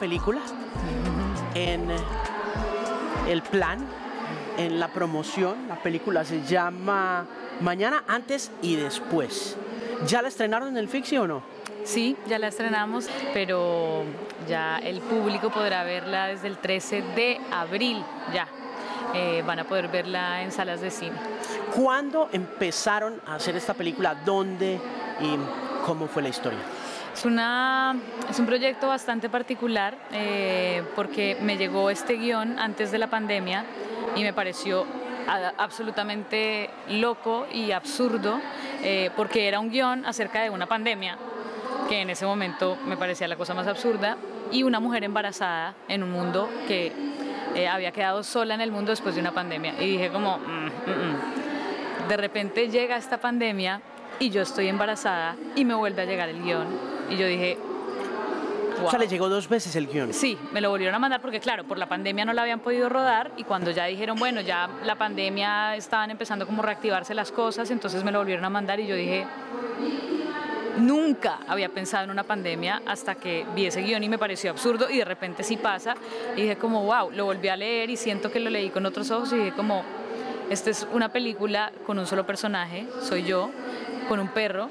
película en el plan, en la promoción. La película se llama Mañana, antes y después. ¿Ya la estrenaron en el Fixi o no? Sí, ya la estrenamos, pero ya el público podrá verla desde el 13 de abril, ya. Eh, van a poder verla en salas de cine. ¿Cuándo empezaron a hacer esta película? ¿Dónde y cómo fue la historia? Es, una, es un proyecto bastante particular eh, porque me llegó este guion antes de la pandemia y me pareció absolutamente loco y absurdo eh, porque era un guion acerca de una pandemia que en ese momento me parecía la cosa más absurda y una mujer embarazada en un mundo que eh, había quedado sola en el mundo después de una pandemia y dije como mm, mm, mm". de repente llega esta pandemia y yo estoy embarazada y me vuelve a llegar el guion y yo dije o sea, le llegó dos veces el guion. Sí, me lo volvieron a mandar porque, claro, por la pandemia no lo habían podido rodar y cuando ya dijeron, bueno, ya la pandemia estaban empezando como a reactivarse las cosas, entonces me lo volvieron a mandar y yo dije, nunca había pensado en una pandemia hasta que vi ese guion y me pareció absurdo y de repente sí pasa y dije como, wow, lo volví a leer y siento que lo leí con otros ojos y dije como, esta es una película con un solo personaje, soy yo, con un perro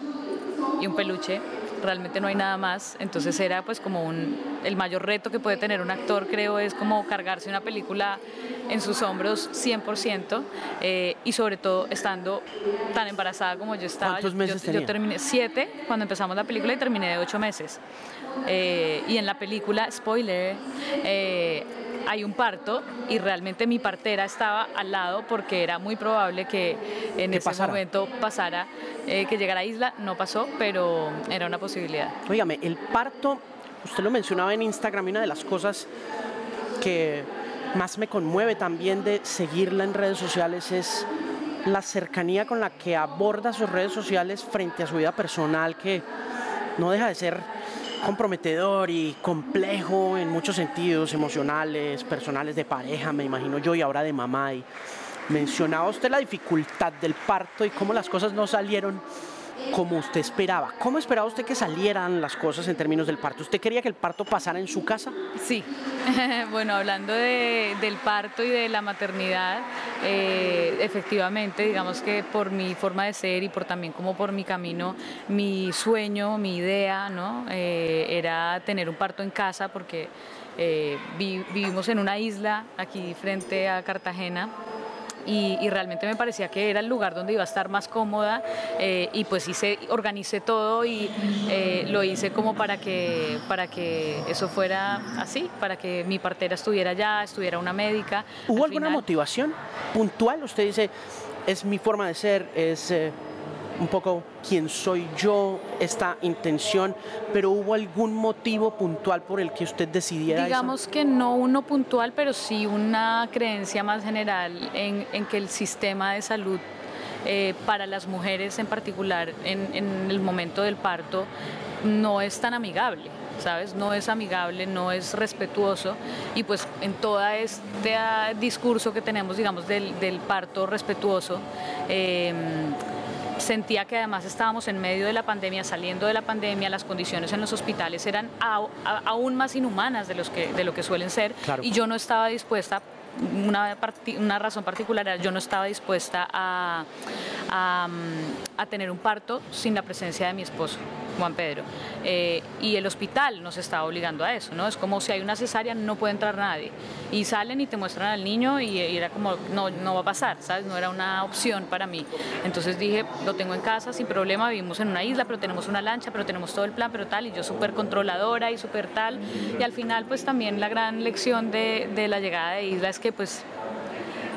y un peluche realmente no hay nada más, entonces era pues como un, el mayor reto que puede tener un actor creo es como cargarse una película en sus hombros 100% eh, y sobre todo estando tan embarazada como yo estaba. ¿Cuántos meses yo, yo, terminé siete cuando empezamos la película y terminé de ocho meses. Eh, y en la película, spoiler, eh, hay un parto y realmente mi partera estaba al lado porque era muy probable que en ese momento pasara, eh, que llegara a isla. No pasó, pero era una posibilidad. Óigame, el parto, usted lo mencionaba en Instagram y una de las cosas que más me conmueve también de seguirla en redes sociales es la cercanía con la que aborda sus redes sociales frente a su vida personal, que no deja de ser comprometedor y complejo en muchos sentidos, emocionales, personales, de pareja, me imagino yo, y ahora de mamá. Y mencionaba usted la dificultad del parto y cómo las cosas no salieron como usted esperaba. ¿Cómo esperaba usted que salieran las cosas en términos del parto? ¿Usted quería que el parto pasara en su casa? Sí. bueno, hablando del parto y de la maternidad, eh, efectivamente, digamos que por mi forma de ser y por también como por mi camino, mi sueño, mi idea, ¿no? Eh, era tener un parto en casa porque eh, vivimos en una isla aquí frente a Cartagena y, realmente me parecía que era el lugar donde iba a estar más cómoda eh, y pues hice, organicé todo y eh, lo hice como para que, para que eso fuera así, para que mi partera estuviera allá, estuviera una médica. ¿Hubo alguna motivación puntual? Usted dice, es mi forma de ser, es... Eh, un poco quién soy yo, esta intención, pero ¿hubo algún motivo puntual por el que usted decidiera Digamos que no uno puntual, pero sí una creencia más general en, que el sistema de salud eh, para las mujeres en particular en, en el momento del parto no es tan amigable. ¿sabes? No es amigable, no es respetuoso y pues en todo este discurso que tenemos, digamos, del, del parto respetuoso, eh, Sentía que además estábamos en medio de la pandemia, saliendo de la pandemia, las condiciones en los hospitales eran aún más inhumanas de, los que, de lo que suelen ser. Y yo no estaba dispuesta una, una, razón particular era yo no estaba dispuesta a, a, tener un parto sin la presencia de mi esposo. Juan Pedro. Eh, y el hospital nos está obligando a eso, ¿no? Es como si hay una cesárea, no puede entrar nadie. Y salen y te muestran al niño y, era como, no, no va a pasar, ¿sabes? No era una opción para mí. Entonces dije, lo tengo en casa sin problema, vivimos en una isla, pero tenemos una lancha, pero tenemos todo el plan, pero tal, y yo súper controladora y súper tal. Y al final, pues también la gran lección de, de la llegada de isla es que pues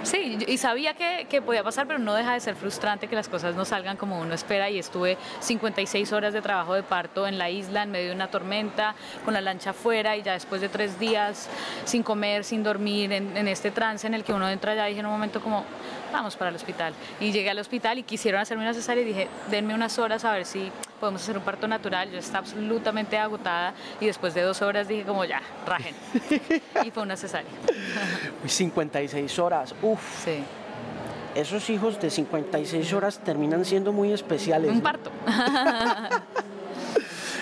Sí, y sabía que, podía pasar, pero no deja de ser frustrante que las cosas no salgan como uno espera. Y estuve 56 horas de trabajo de parto en la isla, en medio de una tormenta, con la lancha afuera, y ya después de tres días sin comer, sin dormir, en, en este trance en el que uno entra ya, dije en un momento como, vamos para el hospital. Y llegué al hospital y quisieron hacerme una cesárea y dije, denme unas horas a ver si podemos hacer un parto natural. Yo estaba absolutamente agotada y después de dos horas dije como ya, rajen. y fue una cesárea. 56 horas, uff. Sí. Esos hijos de 56 horas terminan siendo muy especiales. Un parto.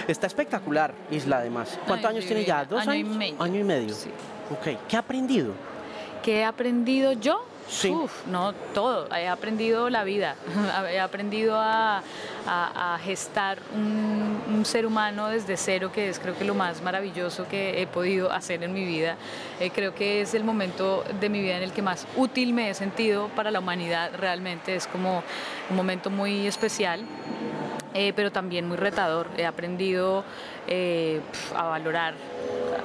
Está espectacular, Isla, además. ¿Cuántos años tiene ya? ¿Dos año años? Y medio. Año y medio. Sí. Ok. ¿Qué ha aprendido? ¿Qué he aprendido yo? Sí. No, todo. He aprendido la vida. He aprendido a, gestar un, un ser humano desde cero, que es creo que lo más maravilloso que he podido hacer en mi vida. Eh, creo que es el momento de mi vida en el que más útil me he sentido para la humanidad. Realmente es como un momento muy especial. Eh, pero también muy retador. He aprendido eh, a valorar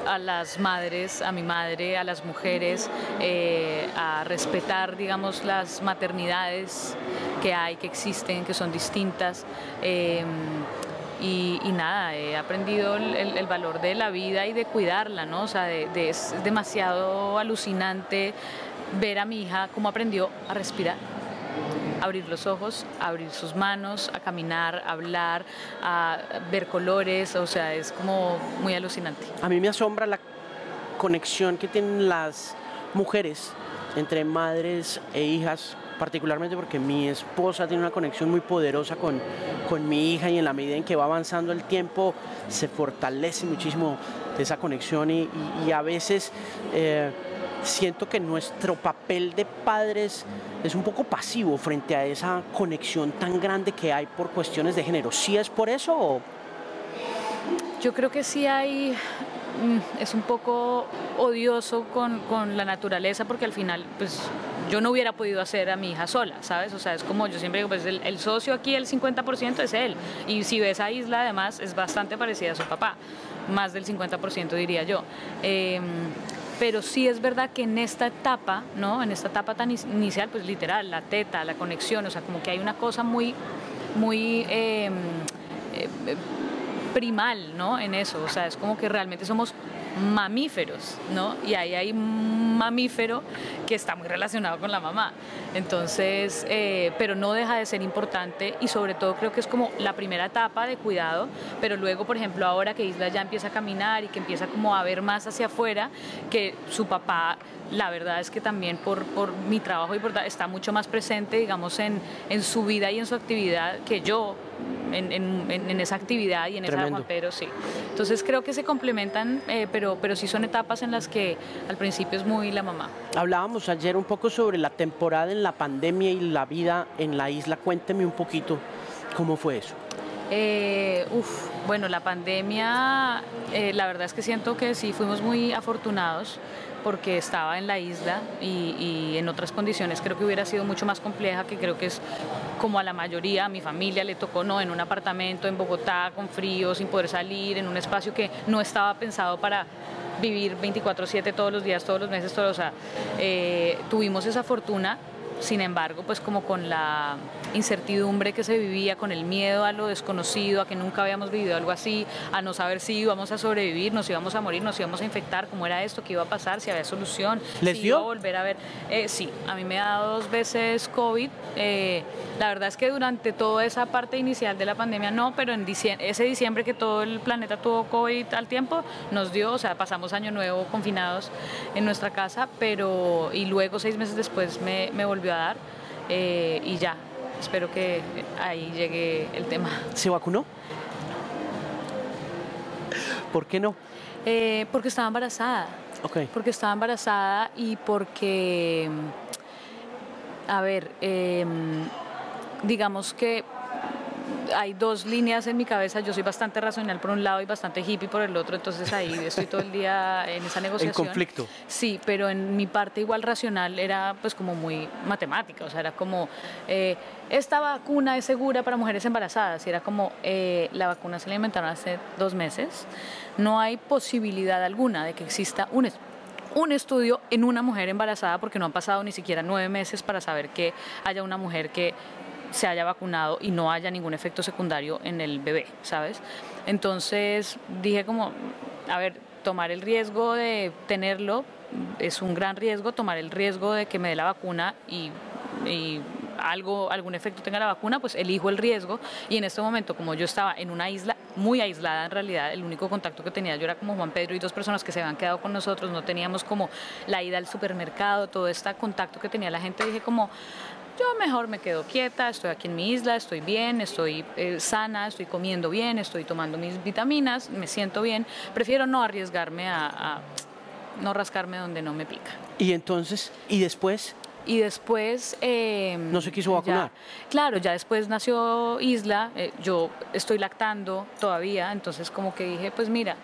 a las madres, a mi madre, a las mujeres, eh, a respetar, digamos, las maternidades que hay, que existen, que son distintas. y, nada, he aprendido el, valor de la vida y de cuidarla, ¿no? O sea, es demasiado alucinante ver a mi hija cómo aprendió a respirar abrir los ojos, abrir sus manos, a caminar, a hablar, a ver colores, o sea, es como muy alucinante. A mí me asombra la conexión que tienen las mujeres entre madres e hijas, particularmente porque mi esposa tiene una conexión muy poderosa con, con mi hija y en la medida en que va avanzando el tiempo se fortalece muchísimo esa conexión y, a veces eh, siento que nuestro papel de padres es un poco pasivo frente a esa conexión tan grande que hay por cuestiones de género. ¿Sí es por eso Yo creo que sí hay, mm, es un poco odioso con, con la naturaleza porque al final, pues yo no hubiera podido hacer a mi hija sola, ¿sabes? O sea, es como yo siempre digo, pues el, el socio aquí, el 50% es él. Y si ves a Isla, además, es bastante parecida a su papá, más del 50% diría yo. Em, pero sí es verdad que en esta etapa, ¿no? En esta etapa tan inicial, pues literal, la teta, la conexión, o sea, como que hay una cosa muy, muy... em, eh, primal, ¿no? En eso, o sea, es como que realmente somos mamíferos, ¿no? Y ahí hay un mamífero que está muy relacionado con la mamá. Entonces, eh, pero no deja de ser importante y sobre todo creo que es como la primera etapa de cuidado, pero luego, por ejemplo, ahora que Isla ya empieza a caminar y que empieza como a ver más hacia afuera, que su papá, la verdad es que también por, por mi trabajo y por, está mucho más presente, digamos, en, en su vida y en su actividad que yo en, en- en- esa actividad y en esa Tremendo. Juan Pedro, sí. Entonces creo que se complementan, eh, pero, pero sí son etapas en las que al principio es muy la mamá. Hablábamos ayer un poco sobre la temporada en la pandemia y la vida en la isla. Cuénteme un poquito cómo fue eso. Eh, uf, bueno, la pandemia, eh, la verdad es que siento que sí fuimos muy afortunados porque estaba en la isla y, y en otras condiciones creo que hubiera sido mucho más compleja, que creo que es como a la mayoría, a mi familia le tocó no en un apartamento en Bogotá con frío, sin poder salir, en un espacio que no estaba pensado para vivir 24/7 todos los días, todos los meses, todos, o sea, eh, tuvimos esa fortuna sin embargo, pues como con la incertidumbre que se vivía, con el miedo a lo desconocido, a que nunca habíamos vivido algo así, a no saber si íbamos a sobrevivir, nos íbamos a morir, nos íbamos a infectar, cómo era esto, qué iba a pasar, si había solución, ¿Les si dio? iba a volver a ver. Eh, sí, a mí me ha dado dos veces COVID. eh, la verdad es que durante toda esa parte inicial de la pandemia no, pero en diciembre, ese diciembre que todo el planeta tuvo COVID al tiempo, nos dio, o sea, pasamos año nuevo confinados en nuestra casa, pero y luego seis meses después me, me volvió a dar eh, y ya, espero que ahí llegue el tema. ¿Se vacunó? ¿Por qué no? Eh, porque estaba embarazada. Ok. Porque estaba embarazada y porque, a ver, eh, digamos que hay dos líneas en mi cabeza. Yo soy bastante racional por un lado y bastante hippie por el otro, entonces ahí estoy todo el día en esa negociación. conflicto. Sí, pero en mi parte igual racional era pues como muy matemática, o sea, era como, eh, esta vacuna es segura para mujeres embarazadas, y era como, eh, la vacuna se la inventaron hace dos meses, no hay posibilidad alguna de que exista un, un estudio en una mujer embarazada porque no han pasado ni siquiera nueve meses para saber que haya una mujer que se haya vacunado y no haya ningún efecto secundario en el bebé, ¿sabes? Entonces dije como, a ver, tomar el riesgo de tenerlo es un gran riesgo, tomar el riesgo de que me dé la vacuna y, algo, algún efecto tenga la vacuna, pues elijo el riesgo. Y en este momento, como yo estaba en una isla muy aislada en realidad, el único contacto que tenía yo era como Juan Pedro y dos personas que se habían quedado con nosotros, no teníamos como la ida al supermercado, todo este contacto que tenía la gente, dije como, yo mejor me quedo quieta, estoy aquí en mi isla, estoy bien, estoy eh, sana, estoy comiendo bien, estoy tomando mis vitaminas, me siento bien, prefiero no arriesgarme a, no rascarme donde no me pica. Y entonces, ¿y después? Y después... Em, ¿No se quiso vacunar? claro, ya después nació Isla, eh, yo estoy lactando todavía, entonces como que dije, pues mira,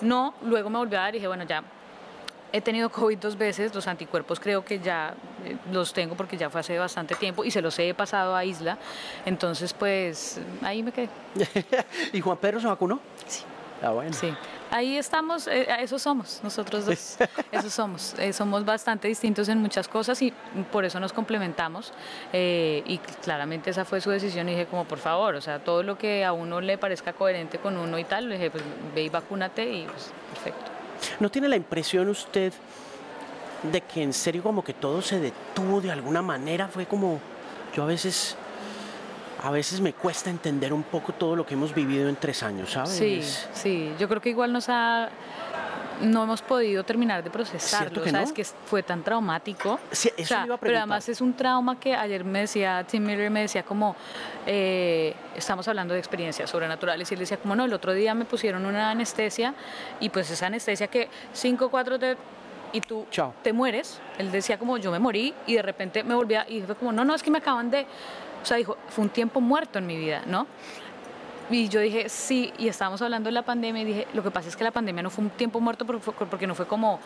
no, luego me volví a dar y dije, bueno, ya he tenido COVID dos veces, los anticuerpos creo que ya eh, los tengo porque ya fue hace bastante tiempo y se los he pasado a Isla, entonces pues ahí me quedé. ¿Y Juan Pedro se vacunó? Sí. Ah, bueno. Sí. Ahí estamos, eh, eso somos, nosotros dos, eso somos, eh, somos bastante distintos en muchas cosas y por eso nos complementamos y claramente esa fue su decisión y dije como por favor, o sea, todo lo que a uno le parezca coherente con uno y tal, le dije pues ve y vacúnate y pues perfecto. ¿No tiene la impresión usted de que en serio como que todo se detuvo de alguna manera? Fue como, yo a veces, a veces me cuesta entender un poco todo lo que hemos vivido en tres años, ¿sabes? Sí, sí, yo creo que igual nos ha no hemos podido terminar de procesarlo, o sea, es que fue tan traumático. Sí, eso iba a pero además es un trauma que ayer me decía, Tim Miller me decía como, eh, estamos hablando de experiencias sobrenaturales, y él decía como, no, el otro día me pusieron una anestesia, y pues esa anestesia que 5, 4 te y tú te mueres. Él decía como yo me morí y de repente me volvía y fue como no, no, es que me acaban de, o sea, dijo, fue un tiempo muerto en mi vida, ¿no? Y yo dije, sí, y estábamos hablando de la pandemia y dije, lo que pasa es que la pandemia no fue un tiempo muerto porque no fue como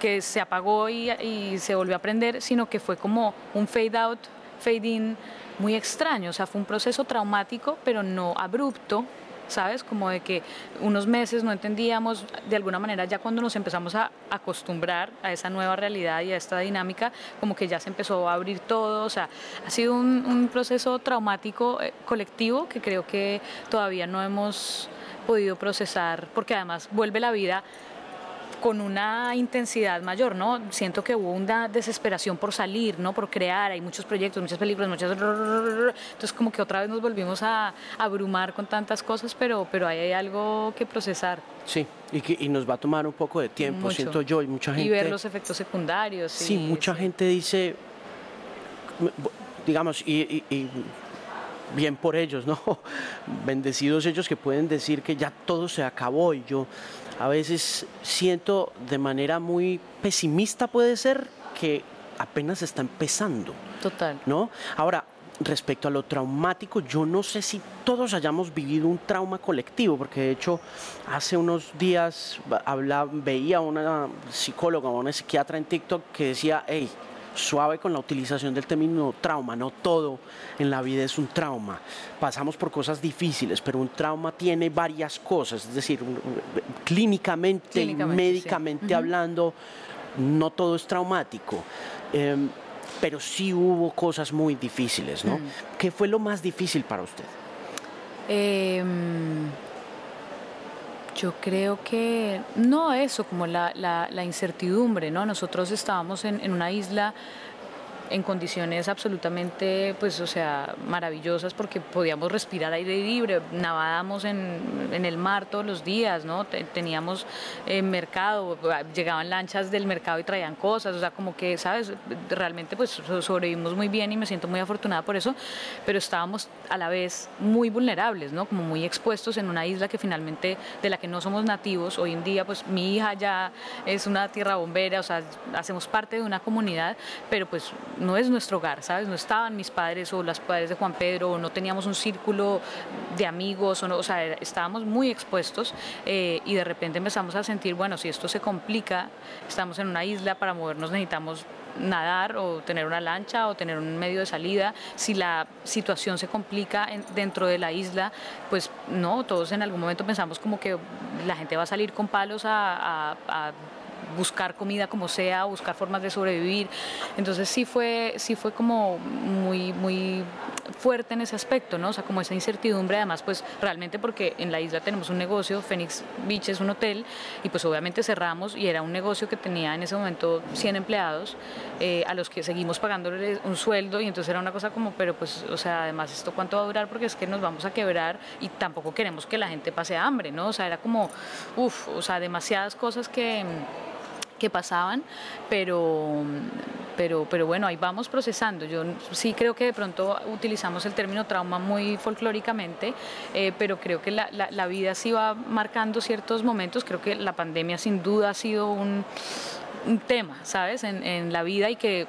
que se apagó y, y se volvió a prender, sino que fue como un fade out, fade in muy extraño, o sea, fue un proceso traumático, pero no abrupto, ¿sabes? Como de que unos meses no entendíamos, de alguna manera ya cuando nos empezamos a acostumbrar a esa nueva realidad y a esta dinámica, como que ya se empezó a abrir todo, o sea, ha sido un, proceso traumático eh, colectivo que creo que todavía no hemos podido procesar, porque además vuelve la vida con una intensidad mayor, ¿no? Siento que hubo una desesperación por salir, ¿no? Por crear, hay muchos proyectos, muchas películas, muchas... Entonces como que otra vez nos volvimos a abrumar con tantas cosas, pero, pero ahí hay algo que procesar. Sí, y, que, y nos va a tomar un poco de tiempo, siento yo, y mucha gente... Y ver los efectos secundarios. Sí, mucha gente dice, digamos, y, y bien por ellos, ¿no? Bendecidos ellos que pueden decir que ya todo se acabó y yo a veces siento de manera muy pesimista puede ser que apenas está empezando. Total. ¿No? Ahora, respecto a lo traumático, yo no sé si todos hayamos vivido un trauma colectivo, porque de hecho hace unos días veía a una psicóloga o una psiquiatra en TikTok que decía, hey, suave con la utilización del término trauma, no todo en la vida es un trauma. Pasamos por cosas difíciles, pero un trauma tiene varias cosas, es decir, clínicamente, y médicamente hablando, no todo es traumático. Em, pero sí hubo cosas muy difíciles, ¿no? Mm. ¿Qué fue lo más difícil para usted? Em, yo creo que no eso, como la, la, incertidumbre, ¿no? Nosotros estábamos en, en una isla en condiciones absolutamente, pues, o sea, maravillosas porque podíamos respirar aire libre, nadábamos en, en el mar todos los días, ¿no? Teníamos eh, mercado, llegaban lanchas del mercado y traían cosas, o sea, como que, ¿sabes? Realmente, pues, sobrevivimos muy bien y me siento muy afortunada por eso, pero estábamos a la vez muy vulnerables, ¿no? Como muy expuestos en una isla que finalmente, de la que no somos nativos, hoy en día, pues, mi hija ya es una tierra bombera, o sea, hacemos parte de una comunidad, pero pues no es nuestro hogar, ¿sabes? No estaban mis padres o las padres de Juan Pedro, no teníamos un círculo de amigos, o sea, estábamos muy expuestos eh, y de repente empezamos a sentir, bueno, si esto se complica, estamos en una isla, para movernos necesitamos nadar o tener una lancha o tener un medio de salida. Si la situación se complica dentro de la isla, pues no, todos en algún momento pensamos como que la gente va a salir con palos a buscar comida como sea, buscar formas de sobrevivir. Entonces sí fue, sí fue como muy, muy fuerte en ese aspecto, ¿no? O sea, como esa incertidumbre, además, pues realmente porque en la isla tenemos un negocio, Phoenix Beach es un hotel, y pues obviamente cerramos y era un negocio que tenía en ese momento 100 empleados, eh, a los que seguimos pagándole un sueldo, y entonces era una cosa como, pero pues, o sea, además, ¿esto cuánto va a durar? Porque es que nos vamos a quebrar y tampoco queremos que la gente pase hambre, ¿no? O sea, era como, uff, o sea, demasiadas cosas que que pasaban, pero, pero, pero bueno, ahí vamos procesando. Yo sí creo que de pronto utilizamos el término trauma muy folclóricamente, eh, pero creo que la, la, vida sí va marcando ciertos momentos. Creo que la pandemia sin duda ha sido un, un tema, ¿sabes? En, en la vida y que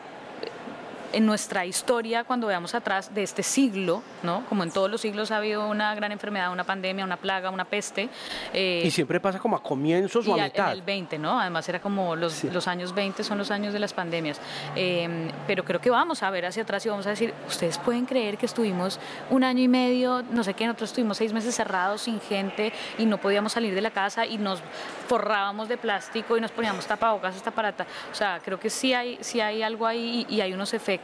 en nuestra historia, cuando veamos atrás de este siglo, ¿no? como en todos los siglos ha habido una gran enfermedad, una pandemia, una plaga, una peste. Eh, y siempre pasa como a comienzos o a mitad. En el 20, ¿no? Además era como los, los años 20 son los años de las pandemias. Em, pero creo que vamos a ver hacia atrás y vamos a decir, ustedes pueden creer que estuvimos un año y medio, no sé qué, nosotros estuvimos seis meses cerrados sin gente y no podíamos salir de la casa y nos forrábamos de plástico y nos poníamos tapabocas esta parata. O sea, creo que sí hay, sí hay algo ahí y hay unos efectos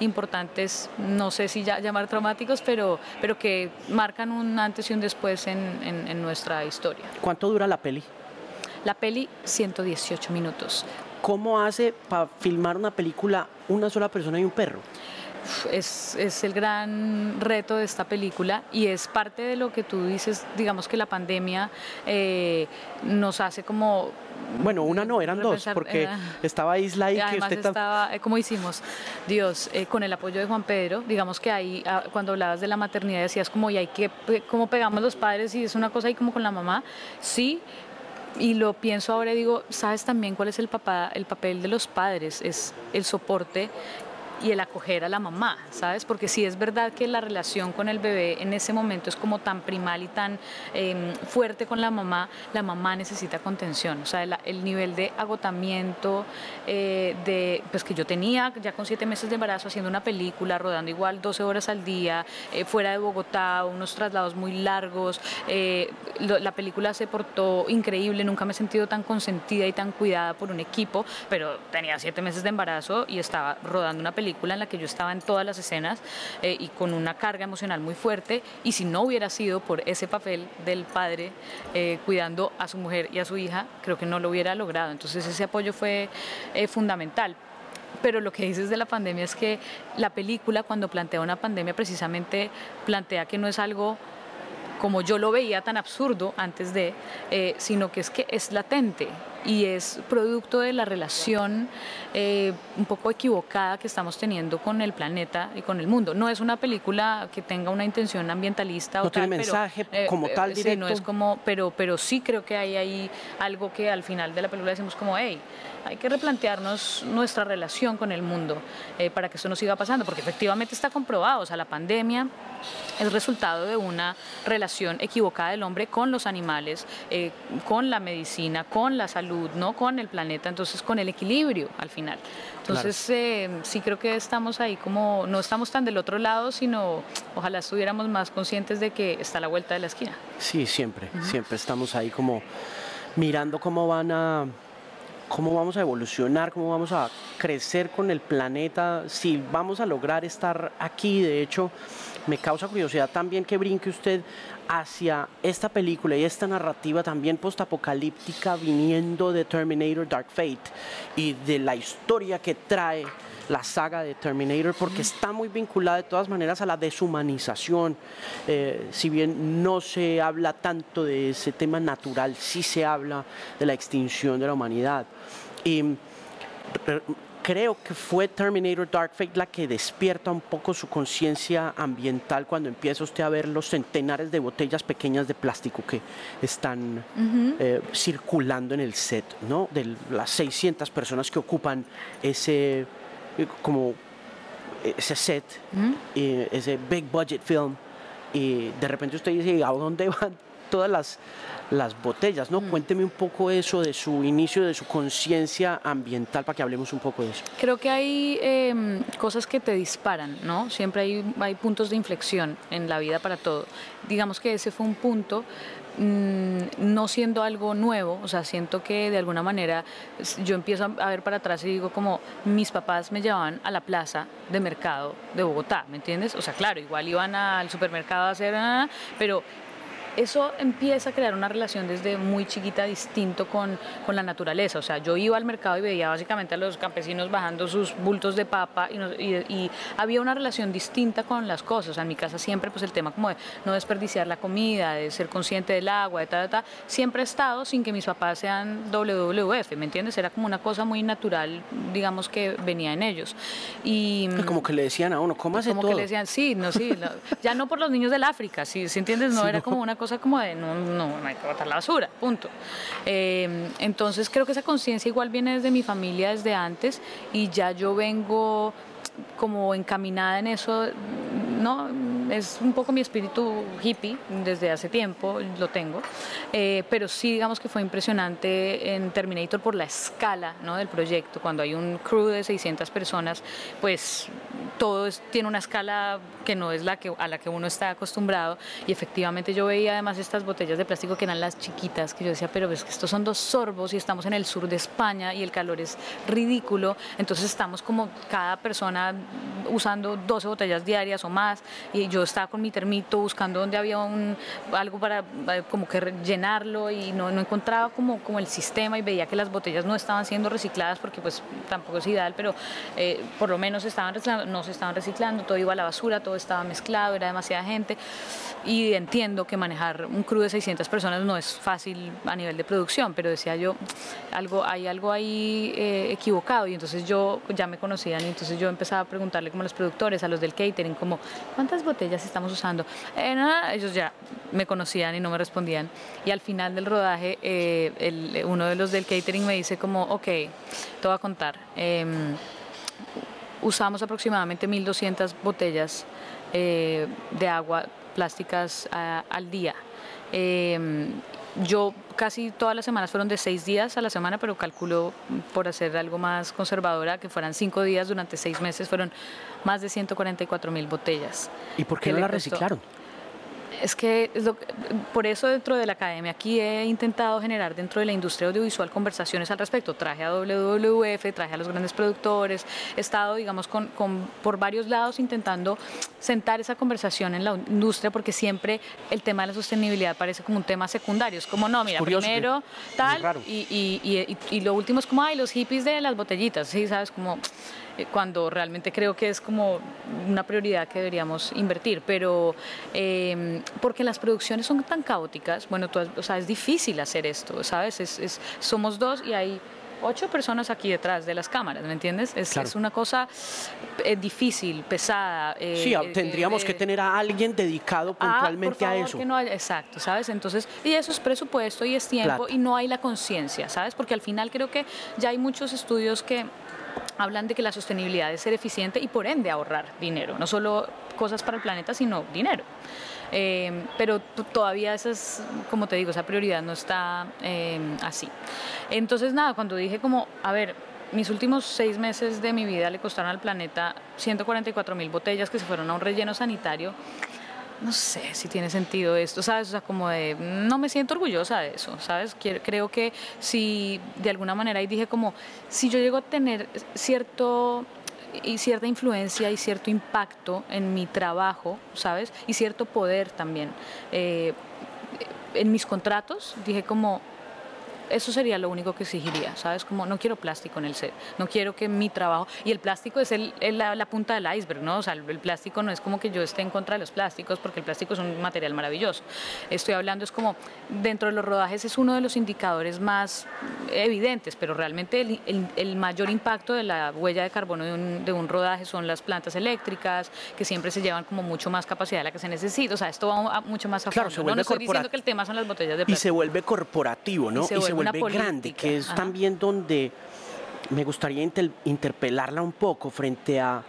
importantes, no sé si ya llamar traumáticos, pero, pero que marcan un antes y un después en, en nuestra historia. ¿Cuánto dura la peli? La peli 118 minutos. ¿Cómo hace para filmar una película una sola persona y un perro? es, es, el gran reto de esta película y es parte de lo que tú dices, digamos que la pandemia eh, nos hace como bueno, una no, eran dos, porque eh, estaba Isla y, que usted estaba, eh, como hicimos, Dios, con el apoyo de Juan Pedro, digamos que ahí, ah, cuando hablabas de la maternidad, decías como, y hay que, cómo pegamos los padres y es una cosa ahí como con la mamá, sí, y lo pienso ahora y digo, ¿sabes también cuál es el, papá, el papel de los padres? Es el soporte y el acoger a la mamá, ¿sabes? Porque sí es verdad que la relación con el bebé en ese momento es como tan primal y tan em, fuerte con la mamá, la mamá necesita contención, o sea, el, nivel de agotamiento eh, de, pues que yo tenía ya con siete meses de embarazo haciendo una película, rodando igual 12 horas al día, eh, fuera de Bogotá, unos traslados muy largos, eh, la película se portó increíble, nunca me he sentido tan consentida y tan cuidada por un equipo, pero tenía siete meses de embarazo y estaba rodando una película en la que yo estaba en todas las escenas eh, y con una carga emocional muy fuerte y si no hubiera sido por ese papel del padre eh, cuidando a su mujer y a su hija, creo que no lo hubiera logrado. Entonces ese apoyo fue eh, fundamental pero lo que dices de la pandemia es que la película cuando plantea una pandemia precisamente plantea que no es algo como yo lo veía tan absurdo antes de, sino que es que es latente y es producto de la relación eh, un poco equivocada que estamos teniendo con el planeta y con el mundo. No es una película que tenga una intención ambientalista no o tiene mensaje eh, como tal directo. Sí, no es como, pero, pero sí creo que hay ahí algo que al final de la película decimos como, hey, hay que replantearnos nuestra relación con el mundo eh, para que eso no siga pasando, porque efectivamente está comprobado, o sea, la pandemia es resultado de una relación equivocada del hombre con los animales, con la medicina, con la salud ¿no? Con el planeta, entonces con el equilibrio al final. Entonces eh, sí creo que estamos ahí como, no estamos tan del otro lado, sino ojalá estuviéramos más conscientes de que está a la vuelta de la esquina. Sí, siempre, siempre estamos ahí como mirando cómo van a cómo vamos a evolucionar, cómo vamos a crecer con el planeta, si vamos a lograr estar aquí. De hecho, me causa curiosidad también que brinque usted hacia esta película y esta narrativa también postapocalíptica viniendo de Terminator Dark Fate y de la historia que trae la saga de Terminator porque está muy vinculada de todas maneras a la deshumanización. Eh, si bien no se habla tanto de ese tema natural, sí se habla de la extinción de la humanidad. Creo que fue Terminator Dark Fate la que despierta un poco su conciencia ambiental cuando empieza usted a ver los centenares de botellas pequeñas de plástico que están eh, circulando en el set, ¿no? De las 600 personas que ocupan ese eh, como ese set, ese big budget film y de repente usted dice, ¿a dónde van todas las las botellas, ¿no? Mm. Cuénteme un poco eso de su inicio, de su conciencia ambiental, para que hablemos un poco de eso. Creo que hay em, cosas que te disparan, ¿no? Siempre hay, hay puntos de inflexión en la vida para todo. Digamos que ese fue un punto mm, no siendo algo nuevo, o sea, siento que de alguna manera yo empiezo a ver para atrás y digo como mis papás me llevaban a la plaza de mercado de Bogotá, ¿me entiendes? O sea, claro, igual iban al supermercado a hacer, ah, pero eso empieza a crear una relación desde muy chiquita distinto con, con, la naturaleza. O sea, yo iba al mercado y veía básicamente a los campesinos bajando sus bultos de papa y, y, había una relación distinta con las cosas. O sea, en mi casa siempre pues el tema como de no desperdiciar la comida, de ser consciente del agua, de tal, tal, siempre he estado sin que mis papás sean WWF, ¿me entiendes? Era como una cosa muy natural, digamos que venía en ellos. Y como que le decían a uno, ¿cómo hace como que le decían, sí, no, sí, ya no por los niños del África, si ¿sí, entiendes? No era como una cosa cosa como de no, no, no hay que botar la basura, punto. Eh, entonces creo que esa conciencia igual viene desde mi familia desde antes y ya yo vengo como encaminada en eso, ¿no? Es un poco mi espíritu hippie desde hace tiempo, lo tengo, eh, pero sí digamos que fue impresionante en Terminator por la escala ¿no? del proyecto, cuando hay un crew de 600 personas, pues todo tiene una escala que no es la que, a la que uno está acostumbrado y efectivamente yo veía además estas botellas de plástico que eran las chiquitas, que yo decía, pero es que estos son dos sorbos y estamos en el sur de España y el calor es ridículo, entonces estamos como cada persona usando 12 botellas diarias o más y yo estaba con mi termito buscando donde había un, algo para eh, como que llenarlo y no, no encontraba como, como el sistema y veía que las botellas no estaban siendo recicladas porque pues tampoco es ideal, pero eh, por lo menos estaban no se estaban reciclando, todo iba a la basura, todo estaba mezclado, era demasiada gente y entiendo que manejar un crew de 600 personas no es fácil a nivel de producción, pero decía yo, algo, hay algo ahí eh, equivocado y entonces yo ya me conocían y entonces yo empezaba a preguntarle como a los productores, a los del catering, como, ¿cuántas botellas estamos usando? Eh, ellos ya me conocían y no me respondían. Y al final del rodaje, eh, uno de los del catering me dice como, ok, te voy a contar. Em, usamos aproximadamente 1.200 botellas eh, de agua plásticas al día. Em, yo casi todas las semanas fueron de seis días a la semana, pero calculo por hacer algo más conservadora que fueran cinco días durante seis meses, fueron más de 144 mil botellas. ¿Y por qué no la reciclaron? Es que por eso dentro de la academia aquí he intentado generar dentro de la industria audiovisual conversaciones al respecto. Traje a WWF, traje a los grandes productores, he estado, digamos, con, por varios lados intentando sentar esa conversación en la industria porque siempre el tema de la sostenibilidad parece como un tema secundario. Es como, no, mira, primero tal y, y, y, lo último es como, ay, los hippies de las botellitas, ¿sí? ¿Sabes? Como cuando realmente creo que es como una prioridad que deberíamos invertir, pero eh, porque las producciones son tan caóticas, bueno, o sea, es difícil hacer esto, ¿sabes? Es, somos dos y hay ocho personas aquí detrás de las cámaras, ¿me entiendes? Es, es una cosa eh, difícil, pesada. sí, tendríamos que tener a alguien dedicado ah, puntualmente a eso. Que no exacto, ¿sabes? Entonces, y eso es presupuesto y es tiempo y no hay la conciencia, ¿sabes? Porque al final creo que ya hay muchos estudios que hablan de que la sostenibilidad es ser eficiente y por ende ahorrar dinero, no solo cosas para el planeta, sino dinero. Eh, pero todavía esa es, como te digo, esa prioridad no está eh, así. Entonces, nada, cuando dije como, a ver, mis últimos seis meses de mi vida le costaron al planeta 144 mil botellas que se fueron a un relleno sanitario no sé si tiene sentido esto, ¿sabes? O sea, como de, no me siento orgullosa de eso, ¿sabes? Creo que si de alguna manera, y dije como, si yo llego a tener cierto y cierta influencia y cierto impacto en mi trabajo, ¿sabes? Y cierto poder también. Eh, en mis contratos dije como, eso sería lo único que exigiría, ¿sabes? Como no quiero plástico en el set, no quiero que mi trabajo, y el plástico es el, la, punta del iceberg, ¿no? O sea, el, plástico no es como que yo esté en contra de los plásticos, porque el plástico es un material maravilloso. Estoy hablando, es como, dentro de los rodajes es uno de los indicadores más evidentes, pero realmente el, mayor impacto de la huella de carbono de un, de un, rodaje son las plantas eléctricas, que siempre se llevan como mucho más capacidad de la que se necesita, o sea, esto va mucho más a claro, fondo. no, estoy diciendo que el tema son las botellas de plástico. Y se vuelve corporativo, ¿no? vuelve grande, que es también donde me gustaría interpelarla un poco frente a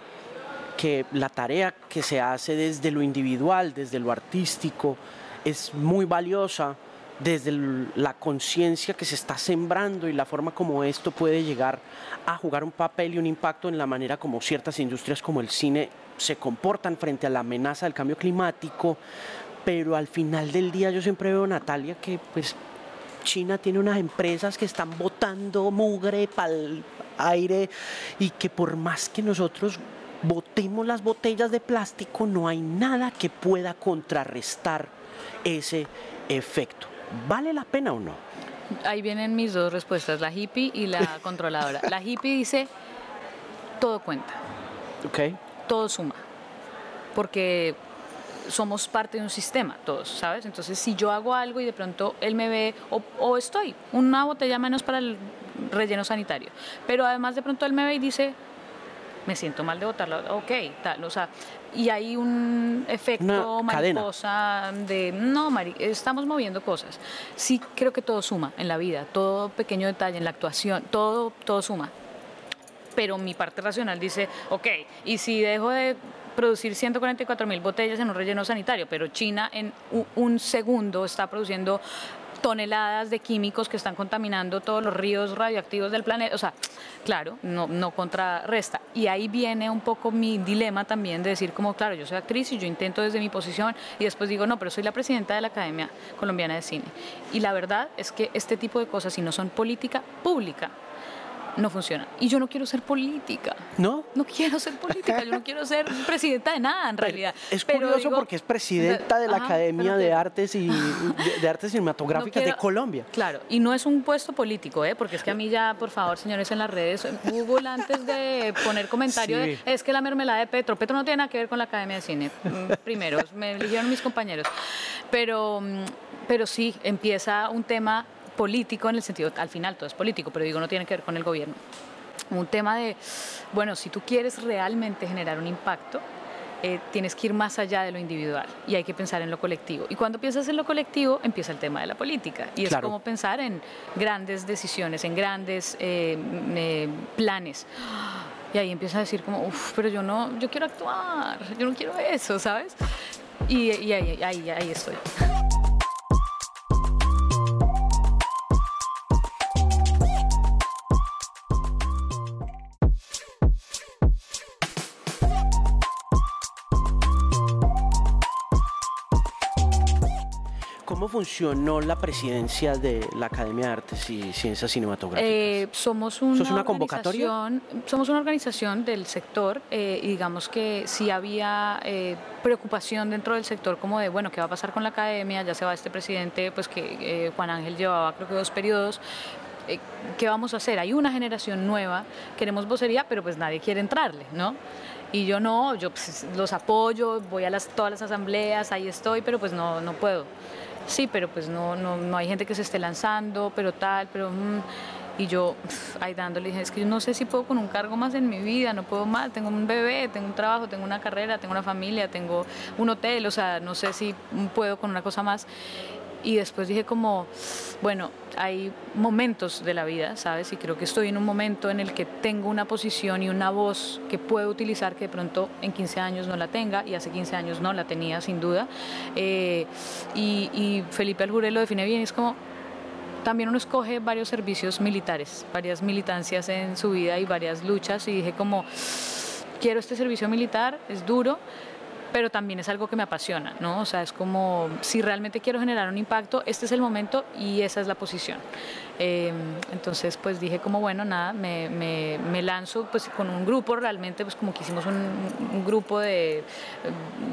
que la tarea que se hace desde lo individual, desde lo artístico, es muy valiosa desde la conciencia que se está sembrando y la forma como esto puede llegar a jugar un papel y un impacto en la manera como ciertas industrias como el cine se comportan frente a la amenaza del cambio climático, pero al final del día yo siempre veo Natalia que pues China tiene unas empresas que están botando mugre para el aire y que por más que nosotros botemos las botellas de plástico, no hay nada que pueda contrarrestar ese efecto. ¿Vale la pena o no? Ahí vienen mis dos respuestas, la hippie y la controladora. La hippie dice, todo cuenta. Ok. Todo suma. Porque somos parte de un sistema, todos, ¿sabes? Entonces, si yo hago algo y de pronto él me ve, o, estoy, una botella menos para el relleno sanitario, pero además de pronto él me ve y dice, me siento mal de votarla, ok, tal, o sea, y hay un efecto mariposa de, no, Mari, estamos moviendo cosas. Sí, creo que todo suma en la vida, todo pequeño detalle, en la actuación, todo, todo suma. Pero mi parte racional dice, ok, y si dejo de producir 144 mil botellas en un relleno sanitario, pero China en un segundo está produciendo toneladas de químicos que están contaminando todos los ríos radioactivos del planeta. O sea, claro, no, no contrarresta. Y ahí viene un poco mi dilema también de decir como, claro, yo soy actriz y yo intento desde mi posición y después digo, no, pero soy la presidenta de la Academia Colombiana de Cine. Y la verdad es que este tipo de cosas, si no son política pública, no funciona. Y yo no quiero ser política. ¿No? No quiero ser política, yo no quiero ser presidenta de nada en realidad. Es curioso porque es presidenta de la Academia de Artes y de, Artes Cinematográficas de Colombia. Claro, y no es un puesto político, ¿eh? porque es que a mí ya, por favor, señores en las redes, Google antes de poner comentarios, es que la mermelada de Petro, Petro no tiene nada que ver con la Academia de Cine. Mm, primero, me eligieron mis compañeros. Pero, mm, pero sí, empieza un tema político en el sentido, al final todo es político, pero digo, no tiene que ver con el gobierno. Un tema de, bueno, si tú quieres realmente generar un impacto, eh, tienes que ir más allá de lo individual y hay que pensar en lo colectivo. Y cuando piensas en lo colectivo, empieza el tema de la política. Y es como pensar en grandes decisiones, en grandes eh, eh, planes. Y ahí empieza a decir como, uff, pero yo no, yo quiero actuar, yo no quiero eso, ¿sabes? Y, y ahí, ahí, ahí estoy. Funcionó la presidencia de la Academia de Artes y Ciencias Cinematográficas? Eh, somos una, una convocatoria? Somos una organización del sector eh, y digamos que si había eh, preocupación dentro del sector como de, bueno, ¿qué va a pasar con la Academia? Ya se va este presidente, pues que Juan Ángel llevaba creo que dos periodos, ¿qué vamos a hacer? Hay una generación nueva, queremos vocería, pero pues nadie quiere entrarle, ¿no? Y yo no, yo pues, los apoyo, voy a las, todas las asambleas, ahí estoy, pero pues no, no puedo sí, pero pues no, no, no hay gente que se esté lanzando, pero tal, pero... Mm, y yo ahí dándole, dije, es que yo no sé si puedo con un cargo más en mi vida, no puedo más, tengo un bebé, tengo un trabajo, tengo una carrera, tengo una familia, tengo un hotel, o sea, no sé si puedo con una cosa más y después dije como, bueno, hay momentos de la vida, ¿sabes? Y creo que estoy en un momento en el que tengo una posición y una voz que puedo utilizar que de pronto en 15 años no la tenga y hace 15 años no la tenía sin duda. Eh, y, y, Felipe Aljure lo define bien, es como, también uno escoge varios servicios militares, varias militancias en su vida y varias luchas y dije como, quiero este servicio militar, es duro, pero también es algo que me apasiona, ¿no? O sea, es como, si realmente quiero generar un impacto, este es el momento y esa es la posición. Eh, entonces, pues dije como, bueno, nada, me, me, lanzo pues con un grupo, realmente pues como que hicimos un, grupo de eh,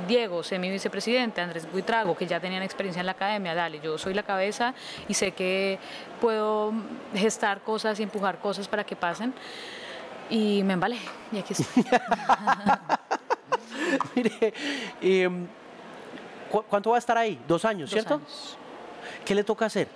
Diego, semi vicepresidente, Andrés Buitrago, que ya tenían experiencia en la academia, dale, yo soy la cabeza y sé que puedo gestar cosas y empujar cosas para que pasen. Y me embalé, y aquí estoy. Mire, em, ¿cuánto va a estar ahí? ¿Dos años, cierto? ¿Qué le toca hacer?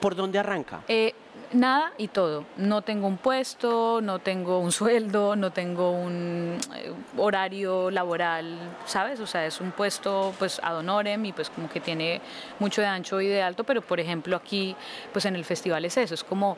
¿Por dónde arranca? Eh, nada y todo. No tengo un puesto, no tengo un sueldo, no tengo un eh, horario laboral, ¿sabes? O sea, es un puesto pues ad honorem y pues como que tiene mucho de ancho y de alto, pero por ejemplo aquí pues en el festival es eso, es como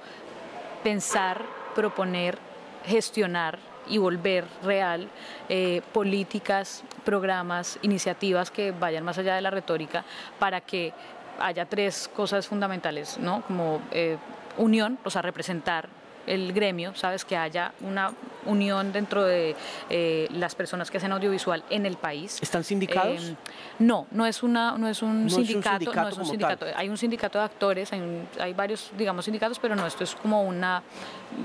pensar, proponer, gestionar y volver real eh, políticas, programas, iniciativas que vayan más allá de la retórica para que haya tres cosas fundamentales, ¿no? Como eh, unión, o sea, representar el gremio, sabes que haya una unión dentro de eh, las personas que hacen audiovisual en el país. ¿Están sindicados? Eh, no, no es, una, no es un sindicato. no es un sindicato. Hay un sindicato de actores, hay, hay, varios, digamos, sindicatos, pero no, esto es como una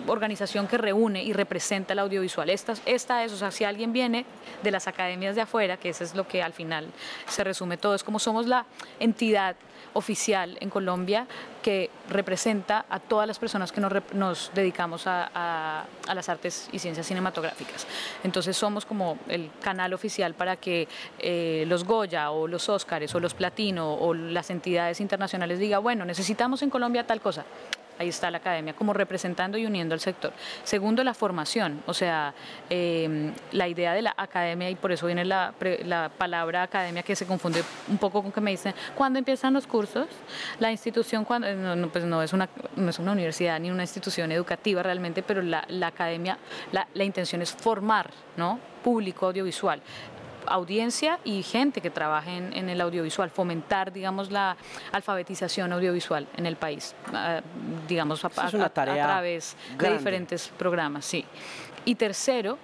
organización que reúne y representa el audiovisual. Esta, esta es, o sea, si alguien viene de las academias de afuera, que eso es lo que al final se resume todo, es como somos la entidad oficial en Colombia que representa a todas las personas que nos, dedicamos a, las artes y ciencias cinematográficas. Entonces somos como el canal oficial para que eh, los Goya o los Óscares o los Platino o las entidades internacionales digan, bueno, necesitamos en Colombia tal cosa ahí está la academia, como representando y uniendo al sector. Segundo, la formación, o sea, em, la idea de la academia, y por eso viene la, palabra academia que se confunde un poco con que me dicen, ¿cuándo empiezan los cursos? La institución, cuando, no, pues no es, una, no es una universidad ni una institución educativa realmente, pero la, academia, la, la intención es formar, ¿no? público audiovisual audiencia y gente que trabaje en, el audiovisual, fomentar, digamos, la alfabetización audiovisual en el país, ah, digamos, a, través de diferentes programas, sí. Y tercero,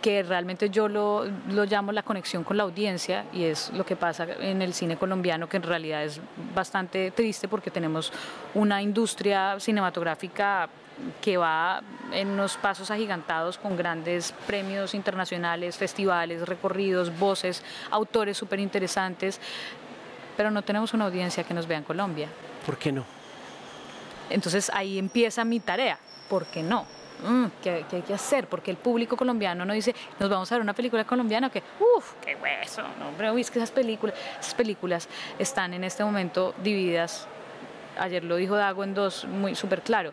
que realmente yo lo, lo, llamo la conexión con la audiencia y es lo que pasa en el cine colombiano, que en realidad es bastante triste porque tenemos una industria cinematográfica que va en unos pasos agigantados con grandes premios internacionales, festivales, recorridos, voces, autores súper interesantes, pero no tenemos una audiencia que nos vea en Colombia. ¿Por qué no? Entonces ahí empieza mi tarea. ¿Por qué no? Mm, ¿qué, hay que hacer? Porque el público colombiano no dice, nos vamos a ver una película colombiana que, uff, qué hueso, no, pero es que esas películas, esas películas están en este momento divididas. Ayer lo dijo Dago en dos, muy súper claro